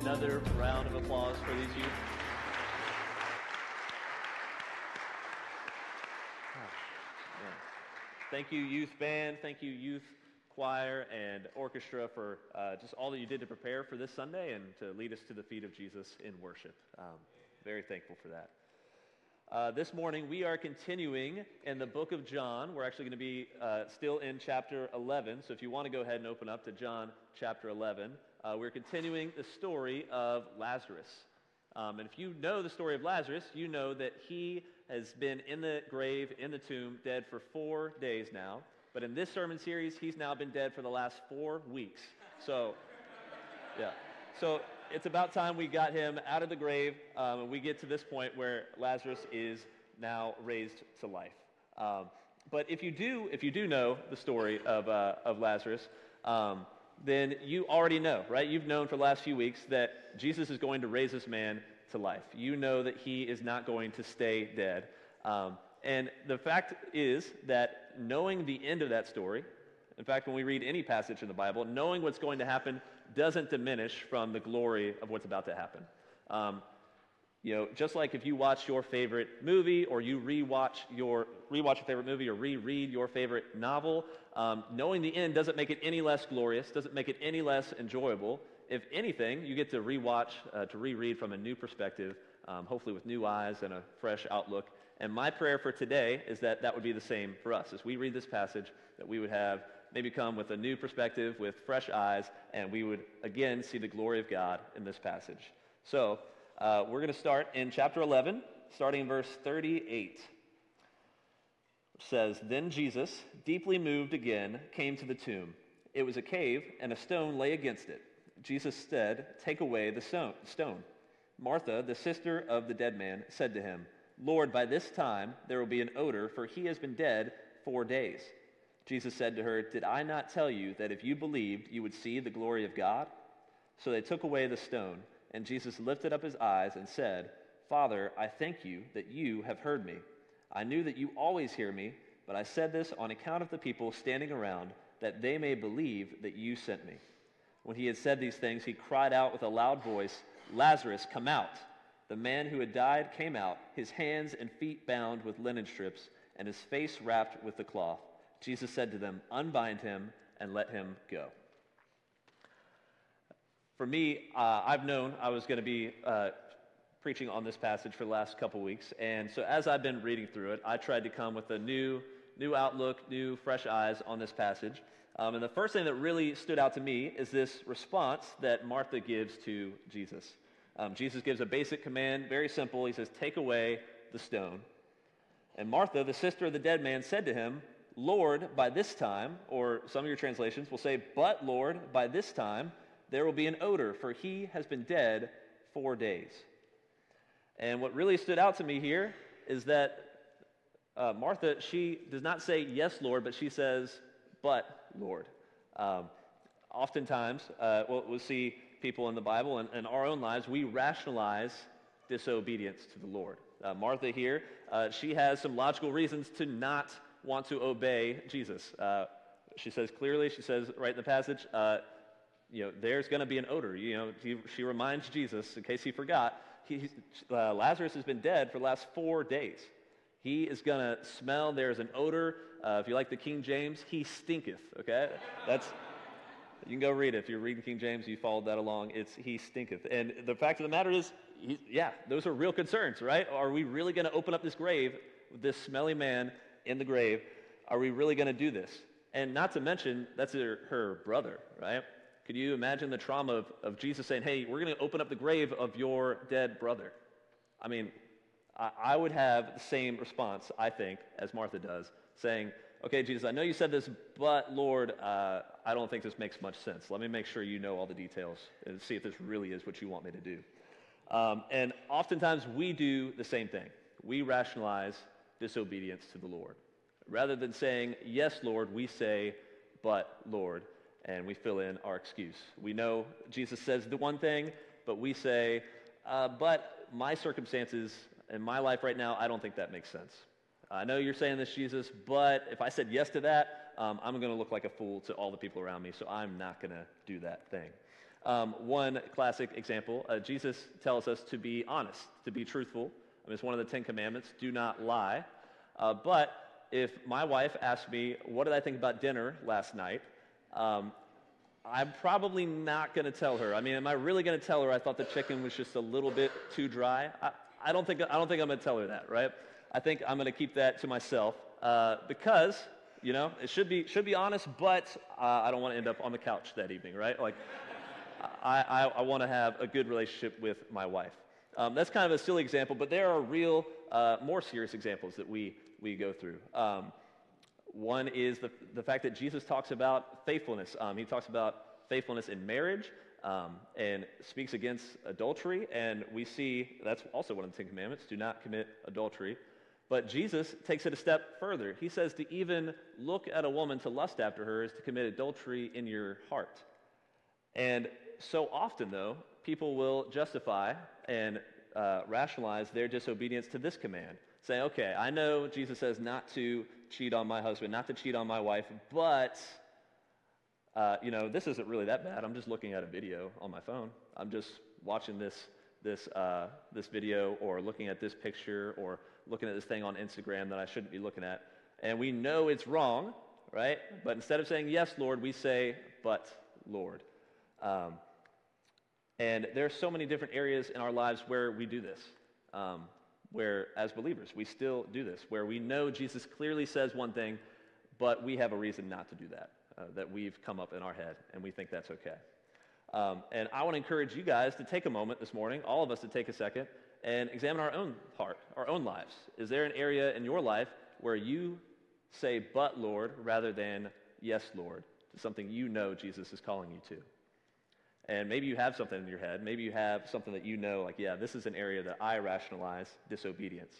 another round of applause for these youth? Thank you, youth band. Thank you, youth choir and orchestra, for uh, just all that you did to prepare for this Sunday and to lead us to the feet of Jesus in worship. Um, very thankful for that. Uh, this morning, we are continuing in the book of John. We're actually going to be uh, still in chapter 11. So if you want to go ahead and open up to John chapter 11, uh, we're continuing the story of Lazarus. Um, and if you know the story of Lazarus, you know that he has been in the grave, in the tomb, dead for four days now. But in this sermon series, he's now been dead for the last four weeks. So, yeah. So it's about time we got him out of the grave um, and we get to this point where Lazarus is now raised to life. Um, but if you do, if you do know the story of, uh, of Lazarus, um, then you already know, right? You've known for the last few weeks that Jesus is going to raise this man to life. You know that he is not going to stay dead. Um, and the fact is that knowing the end of that story, in fact, when we read any passage in the Bible, knowing what's going to happen doesn't diminish from the glory of what's about to happen. Um, you know, just like if you watch your favorite movie or you rewatch your rewatch your favorite movie or reread your favorite novel, um, knowing the end doesn't make it any less glorious, doesn't make it any less enjoyable. If anything, you get to rewatch, uh, to reread from a new perspective, um, hopefully with new eyes and a fresh outlook. And my prayer for today is that that would be the same for us as we read this passage, that we would have maybe come with a new perspective, with fresh eyes, and we would again see the glory of God in this passage. So uh, we're going to start in chapter 11, starting in verse 38. Which says, Then Jesus, deeply moved again, came to the tomb. It was a cave, and a stone lay against it. Jesus said, Take away the stone. Martha, the sister of the dead man, said to him, Lord, by this time there will be an odor, for he has been dead four days. Jesus said to her, Did I not tell you that if you believed, you would see the glory of God? So they took away the stone, and Jesus lifted up his eyes and said, Father, I thank you that you have heard me. I knew that you always hear me, but I said this on account of the people standing around, that they may believe that you sent me. When he had said these things, he cried out with a loud voice, Lazarus, come out. The man who had died came out, his hands and feet bound with linen strips, and his face wrapped with the cloth. Jesus said to them, Unbind him and let him go. For me, uh, I've known I was going to be uh, preaching on this passage for the last couple weeks. And so as I've been reading through it, I tried to come with a new, new outlook, new, fresh eyes on this passage. Um, and the first thing that really stood out to me is this response that Martha gives to Jesus. Um, Jesus gives a basic command, very simple. He says, Take away the stone. And Martha, the sister of the dead man, said to him, Lord, by this time, or some of your translations will say, But Lord, by this time, there will be an odor, for he has been dead four days. And what really stood out to me here is that uh, Martha, she does not say, Yes, Lord, but she says, But Lord. Um, oftentimes, uh, we'll, we'll, see people in the Bible and in our own lives, we rationalize disobedience to the Lord. Uh, Martha here, uh, she has some logical reasons to not want to obey Jesus. Uh, she says clearly, she says right in the passage, uh, you know, there's going to be an odor. You know, she, she, reminds Jesus, in case he forgot, he, uh, Lazarus has been dead for the last four days. He is going to smell, there's an odor. Uh, if you like the King James, he stinketh, okay? That's, you can go read it. If you're reading King James, you followed that along. It's he stinketh. And the fact of the matter is, he, yeah, those are real concerns, right? Are we really going to open up this grave with this smelly man in the grave. Are we really going to do this? And not to mention, that's her, her brother, right? Could you imagine the trauma of, of Jesus saying, hey, we're going to open up the grave of your dead brother? I mean, I, I would have the same response, I think, as Martha does, saying, okay, Jesus, I know you said this, but Lord, uh, I don't think this makes much sense. Let me make sure you know all the details and see if this really is what you want me to do. Um, and oftentimes we do the same thing. We rationalize disobedience to the Lord. Rather than saying, Yes, Lord, we say, But, Lord, and we fill in our excuse. We know Jesus says the one thing, but we say, uh, But my circumstances in my life right now, I don't think that makes sense. I know you're saying this, Jesus, but if I said yes to that, um, I'm going to look like a fool to all the people around me, so I'm not going to do that thing. Um, one classic example uh, Jesus tells us to be honest, to be truthful. Mean, it's one of the Ten Commandments do not lie. Uh, but if my wife asks me, What did I think about dinner last night? Um, I'm probably not going to tell her. I mean, am I really going to tell her I thought the chicken was just a little bit too dry? I, I don't think I don't think I'm going to tell her that, right? I think I'm going to keep that to myself uh, because you know it should be should be honest, but uh, I don't want to end up on the couch that evening, right? Like I, I, I want to have a good relationship with my wife. Um, that's kind of a silly example, but there are real, uh, more serious examples that we we go through. Um, one is the, the fact that Jesus talks about faithfulness. Um, he talks about faithfulness in marriage um, and speaks against adultery. And we see that's also one of the Ten Commandments do not commit adultery. But Jesus takes it a step further. He says to even look at a woman to lust after her is to commit adultery in your heart. And so often, though, people will justify and uh, rationalize their disobedience to this command. Say, okay, I know Jesus says not to cheat on my husband, not to cheat on my wife, but, uh, you know, this isn't really that bad. I'm just looking at a video on my phone. I'm just watching this, this, uh, this video or looking at this picture or looking at this thing on Instagram that I shouldn't be looking at. And we know it's wrong, right? But instead of saying, yes, Lord, we say, but, Lord. Um, and there are so many different areas in our lives where we do this. Um, where, as believers, we still do this, where we know Jesus clearly says one thing, but we have a reason not to do that, uh, that we've come up in our head, and we think that's okay. Um, and I want to encourage you guys to take a moment this morning, all of us to take a second, and examine our own heart, our own lives. Is there an area in your life where you say, but Lord, rather than yes, Lord, to something you know Jesus is calling you to? And maybe you have something in your head. Maybe you have something that you know, like, yeah, this is an area that I rationalize disobedience.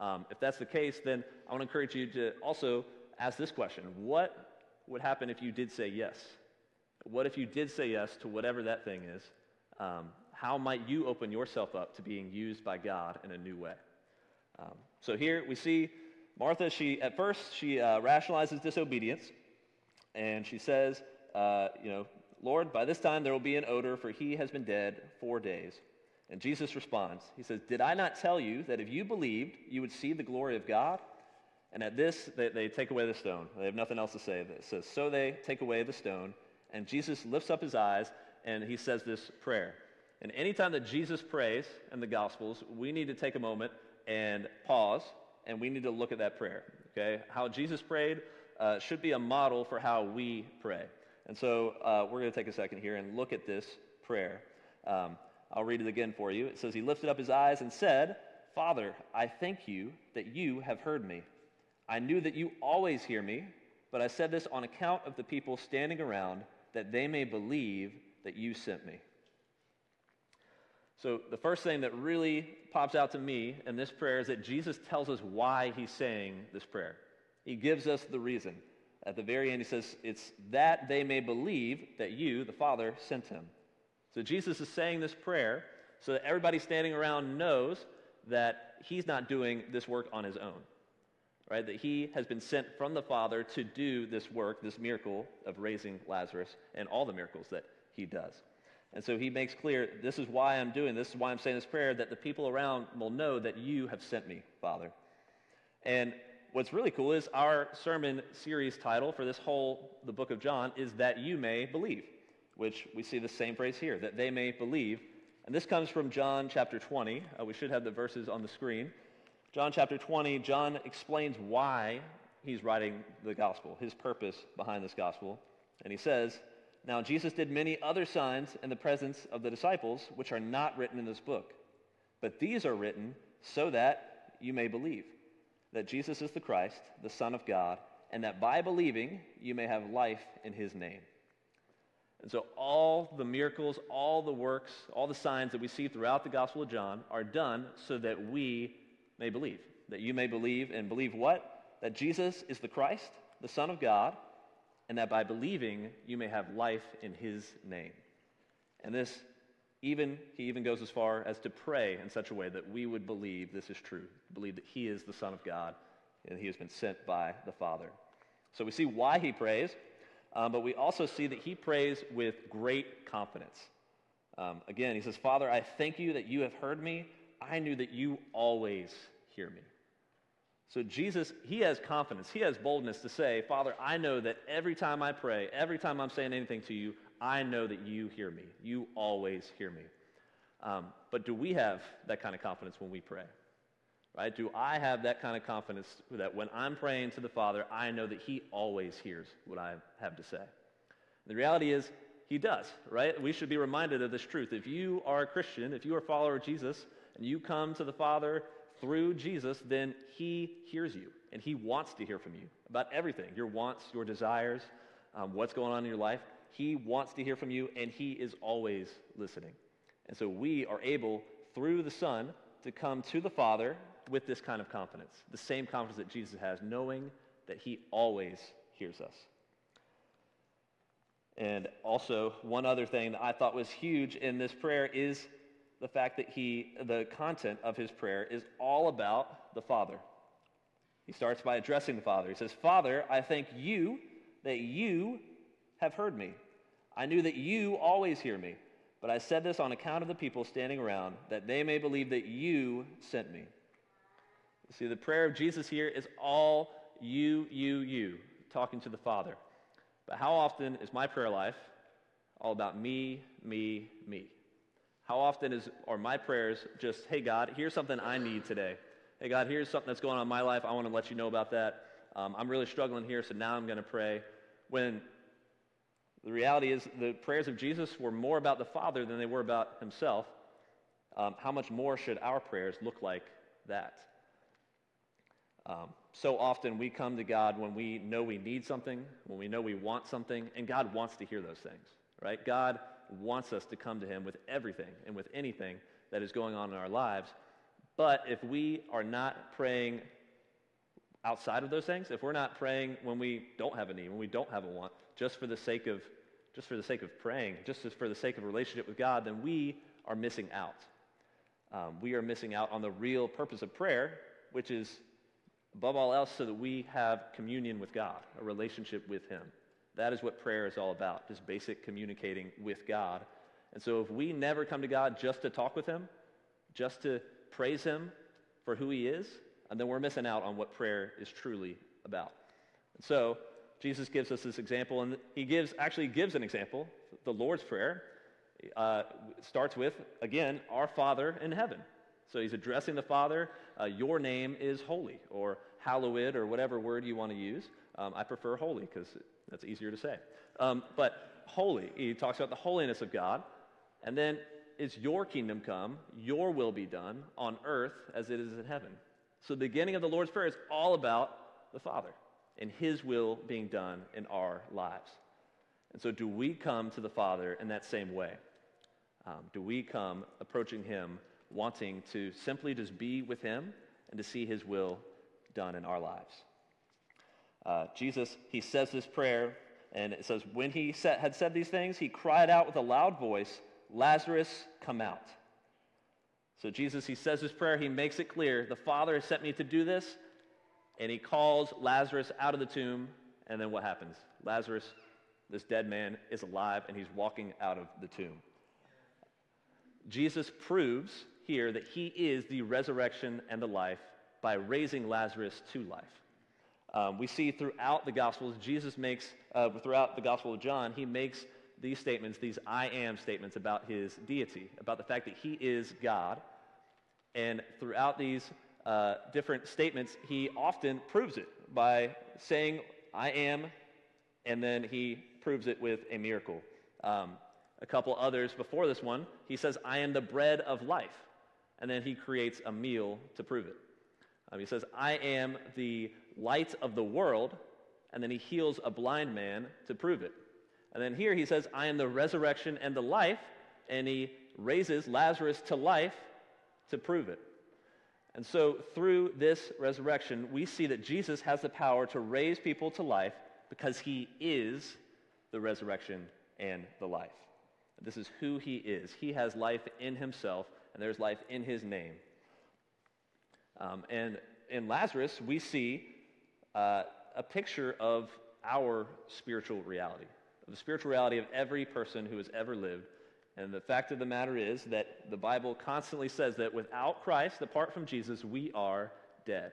Um, if that's the case, then I want to encourage you to also ask this question What would happen if you did say yes? What if you did say yes to whatever that thing is? Um, how might you open yourself up to being used by God in a new way? Um, so here we see Martha, she, at first, she uh, rationalizes disobedience, and she says, uh, you know, Lord, by this time there will be an odor, for he has been dead four days. And Jesus responds, He says, Did I not tell you that if you believed, you would see the glory of God? And at this, they, they take away the stone. They have nothing else to say. It says, So they take away the stone. And Jesus lifts up his eyes and he says this prayer. And anytime that Jesus prays in the Gospels, we need to take a moment and pause and we need to look at that prayer. Okay? How Jesus prayed uh, should be a model for how we pray. And so uh, we're going to take a second here and look at this prayer. Um, I'll read it again for you. It says, He lifted up his eyes and said, Father, I thank you that you have heard me. I knew that you always hear me, but I said this on account of the people standing around, that they may believe that you sent me. So, the first thing that really pops out to me in this prayer is that Jesus tells us why he's saying this prayer. He gives us the reason. At the very end, he says, It's that they may believe that you, the Father, sent him. So Jesus is saying this prayer so that everybody standing around knows that he's not doing this work on his own, right? That he has been sent from the Father to do this work, this miracle of raising Lazarus, and all the miracles that he does. And so he makes clear this is why I'm doing this, is why I'm saying this prayer, that the people around will know that you have sent me, Father. And what's really cool is our sermon series title for this whole, the book of John, is That You May Believe, which we see the same phrase here, that they may believe. And this comes from John chapter 20. Uh, we should have the verses on the screen. John chapter 20, John explains why he's writing the gospel, his purpose behind this gospel. And he says, Now Jesus did many other signs in the presence of the disciples, which are not written in this book. But these are written so that you may believe that Jesus is the Christ, the Son of God, and that by believing you may have life in his name. And so all the miracles, all the works, all the signs that we see throughout the Gospel of John are done so that we may believe. That you may believe and believe what? That Jesus is the Christ, the Son of God, and that by believing you may have life in his name. And this even, he even goes as far as to pray in such a way that we would believe this is true, believe that he is the Son of God and he has been sent by the Father. So we see why he prays, um, but we also see that he prays with great confidence. Um, again, he says, Father, I thank you that you have heard me. I knew that you always hear me. So Jesus, he has confidence, he has boldness to say, Father, I know that every time I pray, every time I'm saying anything to you, I know that you hear me. You always hear me. Um, but do we have that kind of confidence when we pray? Right? Do I have that kind of confidence that when I'm praying to the Father, I know that he always hears what I have to say? The reality is, he does, right? We should be reminded of this truth. If you are a Christian, if you are a follower of Jesus, and you come to the Father through Jesus, then he hears you and he wants to hear from you about everything your wants, your desires, um, what's going on in your life. He wants to hear from you and he is always listening. And so we are able, through the Son, to come to the Father with this kind of confidence, the same confidence that Jesus has, knowing that he always hears us. And also, one other thing that I thought was huge in this prayer is the fact that he, the content of his prayer is all about the Father. He starts by addressing the Father. He says, Father, I thank you that you have heard me. I knew that you always hear me, but I said this on account of the people standing around, that they may believe that you sent me. See, the prayer of Jesus here is all you, you, you, talking to the Father. But how often is my prayer life all about me, me, me? How often is, are my prayers just, hey, God, here's something I need today. Hey, God, here's something that's going on in my life. I want to let you know about that. Um, I'm really struggling here, so now I'm going to pray. When the reality is the prayers of Jesus were more about the Father than they were about himself, um, how much more should our prayers look like that? Um, so often we come to God when we know we need something, when we know we want something, and God wants to hear those things, right? God wants us to come to him with everything and with anything that is going on in our lives. But if we are not praying outside of those things, if we're not praying when we don't have a need, when we don't have a want, just for the sake of just for the sake of praying, just for the sake of relationship with God, then we are missing out. Um, we are missing out on the real purpose of prayer, which is above all else so that we have communion with God, a relationship with Him. That is what prayer is all about, just basic communicating with God. And so if we never come to God just to talk with Him, just to praise Him for who He is, and then we're missing out on what prayer is truly about. And so Jesus gives us this example, and He gives actually gives an example, the Lord's Prayer. Uh, starts with, again, our Father in heaven. So he's addressing the Father. Uh, your name is holy, or hallowed, or whatever word you want to use. Um, I prefer holy because that's easier to say. Um, but holy, he talks about the holiness of God. And then it's your kingdom come, your will be done on earth as it is in heaven. So the beginning of the Lord's Prayer is all about the Father and his will being done in our lives. And so do we come to the Father in that same way? Um, do we come approaching him wanting to simply just be with him and to see his will done in our lives? Uh, Jesus, he says this prayer, and it says, When he said, had said these things, he cried out with a loud voice, Lazarus, come out. So Jesus, he says this prayer, he makes it clear, the Father has sent me to do this, and he calls Lazarus out of the tomb, and then what happens? Lazarus, this dead man, is alive, and he's walking out of the tomb. Jesus proves here that he is the resurrection and the life by raising Lazarus to life. Um, we see throughout the Gospels, Jesus makes, uh, throughout the Gospel of John, he makes these statements, these I am statements about his deity, about the fact that he is God. And throughout these uh, different statements, he often proves it by saying, I am, and then he proves it with a miracle. Um, a couple others before this one, he says, I am the bread of life. And then he creates a meal to prove it. Um, he says, I am the light of the world, and then he heals a blind man to prove it. And then here he says, I am the resurrection and the life, and he raises Lazarus to life to prove it. And so through this resurrection, we see that Jesus has the power to raise people to life because he is the resurrection and the life. This is who he is. He has life in himself, and there's life in his name. Um, and in Lazarus, we see uh, a picture of our spiritual reality, of the spiritual reality of every person who has ever lived And the fact of the matter is that the Bible constantly says that without Christ, apart from Jesus, we are dead.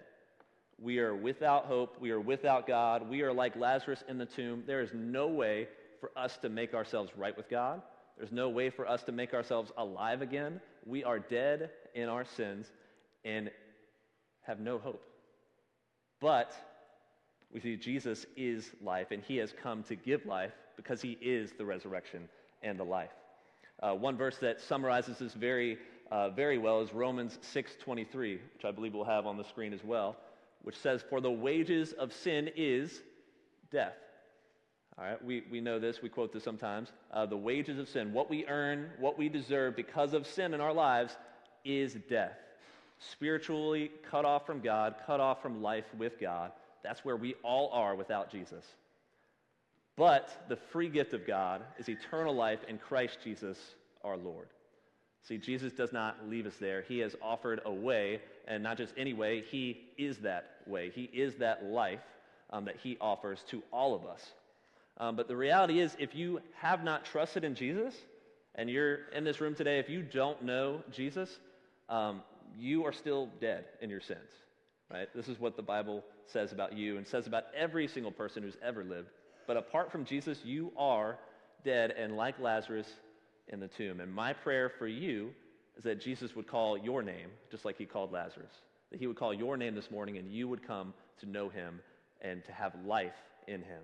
We are without hope. We are without God. We are like Lazarus in the tomb. There is no way for us to make ourselves right with God. There's no way for us to make ourselves alive again. We are dead in our sins and have no hope. But we see Jesus is life, and he has come to give life because he is the resurrection and the life. Uh, one verse that summarizes this very, uh, very well is Romans 6.23, which I believe we'll have on the screen as well, which says, For the wages of sin is death. All right, we, we know this, we quote this sometimes. Uh, the wages of sin, what we earn, what we deserve because of sin in our lives, is death. Spiritually cut off from God, cut off from life with God. That's where we all are without Jesus. But the free gift of God is eternal life in Christ Jesus our Lord. See, Jesus does not leave us there. He has offered a way, and not just any way, He is that way. He is that life um, that He offers to all of us. Um, but the reality is, if you have not trusted in Jesus, and you're in this room today, if you don't know Jesus, um, you are still dead in your sins. Right? This is what the Bible says about you and says about every single person who's ever lived. But apart from Jesus, you are dead and like Lazarus in the tomb. And my prayer for you is that Jesus would call your name, just like he called Lazarus. That he would call your name this morning and you would come to know him and to have life in him.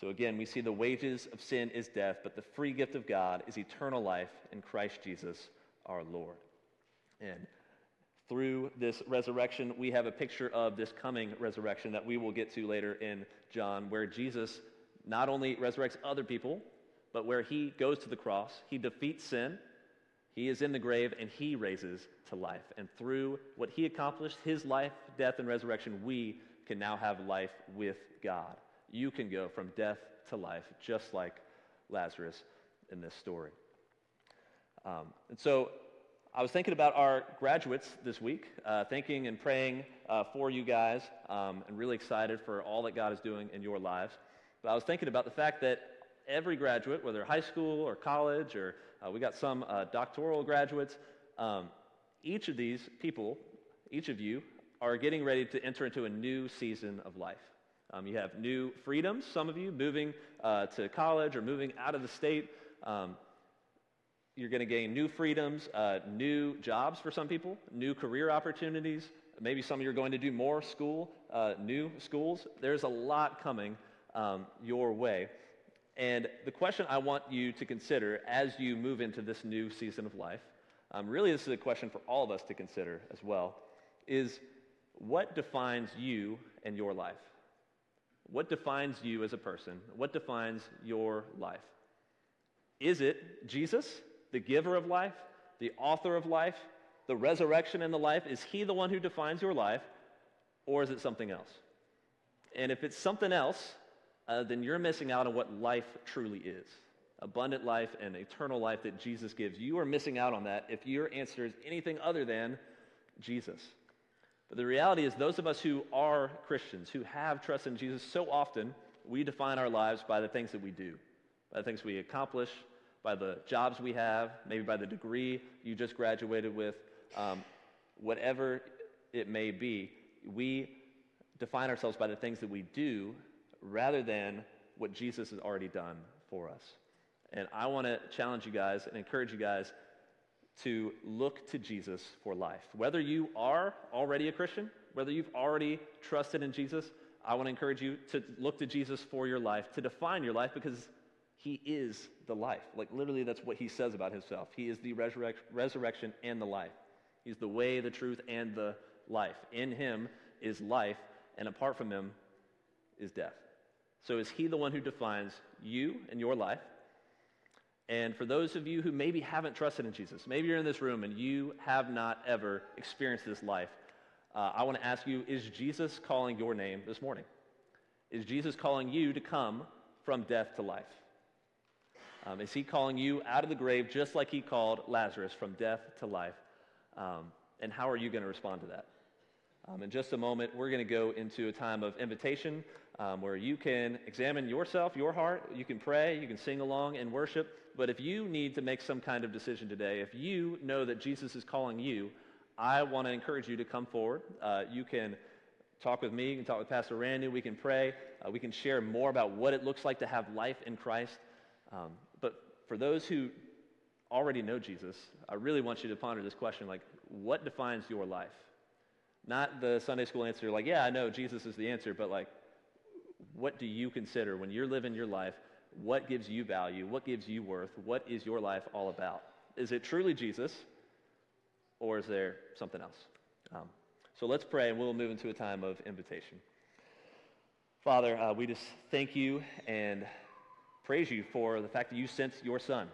So again, we see the wages of sin is death, but the free gift of God is eternal life in Christ Jesus our Lord. And through this resurrection, we have a picture of this coming resurrection that we will get to later in John, where Jesus not only resurrects other people, but where he goes to the cross, he defeats sin, he is in the grave, and he raises to life. And through what he accomplished, his life, death, and resurrection, we can now have life with God. You can go from death to life, just like Lazarus in this story. Um, and so I was thinking about our graduates this week, uh, thinking and praying uh, for you guys, um, and really excited for all that God is doing in your lives. But I was thinking about the fact that every graduate, whether high school or college, or uh, we got some uh, doctoral graduates, um, each of these people, each of you, are getting ready to enter into a new season of life. Um, you have new freedoms, some of you moving uh, to college or moving out of the state. Um, you're going to gain new freedoms, uh, new jobs for some people, new career opportunities. Maybe some of you are going to do more school, uh, new schools. There's a lot coming um, your way. And the question I want you to consider as you move into this new season of life, um, really this is a question for all of us to consider as well, is what defines you and your life? What defines you as a person? What defines your life? Is it Jesus? The giver of life, the author of life, the resurrection and the life? Is he the one who defines your life, or is it something else? And if it's something else, uh, then you're missing out on what life truly is abundant life and eternal life that Jesus gives. You are missing out on that if your answer is anything other than Jesus. But the reality is, those of us who are Christians, who have trust in Jesus, so often we define our lives by the things that we do, by the things we accomplish, by the jobs we have, maybe by the degree you just graduated with, um, whatever it may be, we define ourselves by the things that we do rather than what Jesus has already done for us. And I want to challenge you guys and encourage you guys to look to Jesus for life. Whether you are already a Christian, whether you've already trusted in Jesus, I want to encourage you to look to Jesus for your life, to define your life, because he is the life. Like literally, that's what he says about himself. He is the resurrect- resurrection and the life. He's the way, the truth, and the life. In him is life, and apart from him is death. So is he the one who defines you and your life? And for those of you who maybe haven't trusted in Jesus, maybe you're in this room and you have not ever experienced this life, uh, I want to ask you is Jesus calling your name this morning? Is Jesus calling you to come from death to life? Um, is he calling you out of the grave just like he called Lazarus from death to life? Um, and how are you going to respond to that? Um, in just a moment, we're going to go into a time of invitation um, where you can examine yourself, your heart. You can pray, you can sing along and worship. But if you need to make some kind of decision today, if you know that Jesus is calling you, I want to encourage you to come forward. Uh, you can talk with me, you can talk with Pastor Randy, we can pray, uh, we can share more about what it looks like to have life in Christ. Um, for those who already know Jesus, I really want you to ponder this question like, what defines your life? Not the Sunday school answer, like, yeah, I know Jesus is the answer, but like, what do you consider when you're living your life? What gives you value? What gives you worth? What is your life all about? Is it truly Jesus, or is there something else? Um, so let's pray, and we'll move into a time of invitation. Father, uh, we just thank you and praise you for the fact that you sent your Son,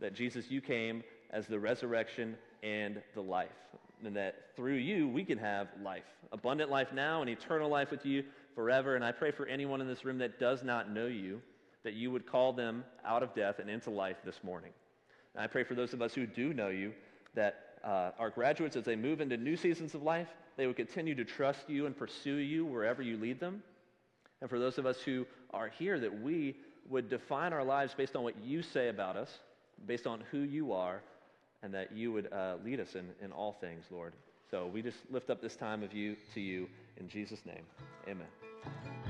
that Jesus, you came as the resurrection and the life, and that through you we can have life, abundant life now and eternal life with you forever. And I pray for anyone in this room that does not know you, that you would call them out of death and into life this morning. And I pray for those of us who do know you, that uh, our graduates, as they move into new seasons of life, they would continue to trust you and pursue you wherever you lead them. And for those of us who are here, that we would define our lives based on what you say about us, based on who you are, and that you would uh, lead us in, in all things, Lord. So we just lift up this time of you to you in Jesus' name. Amen.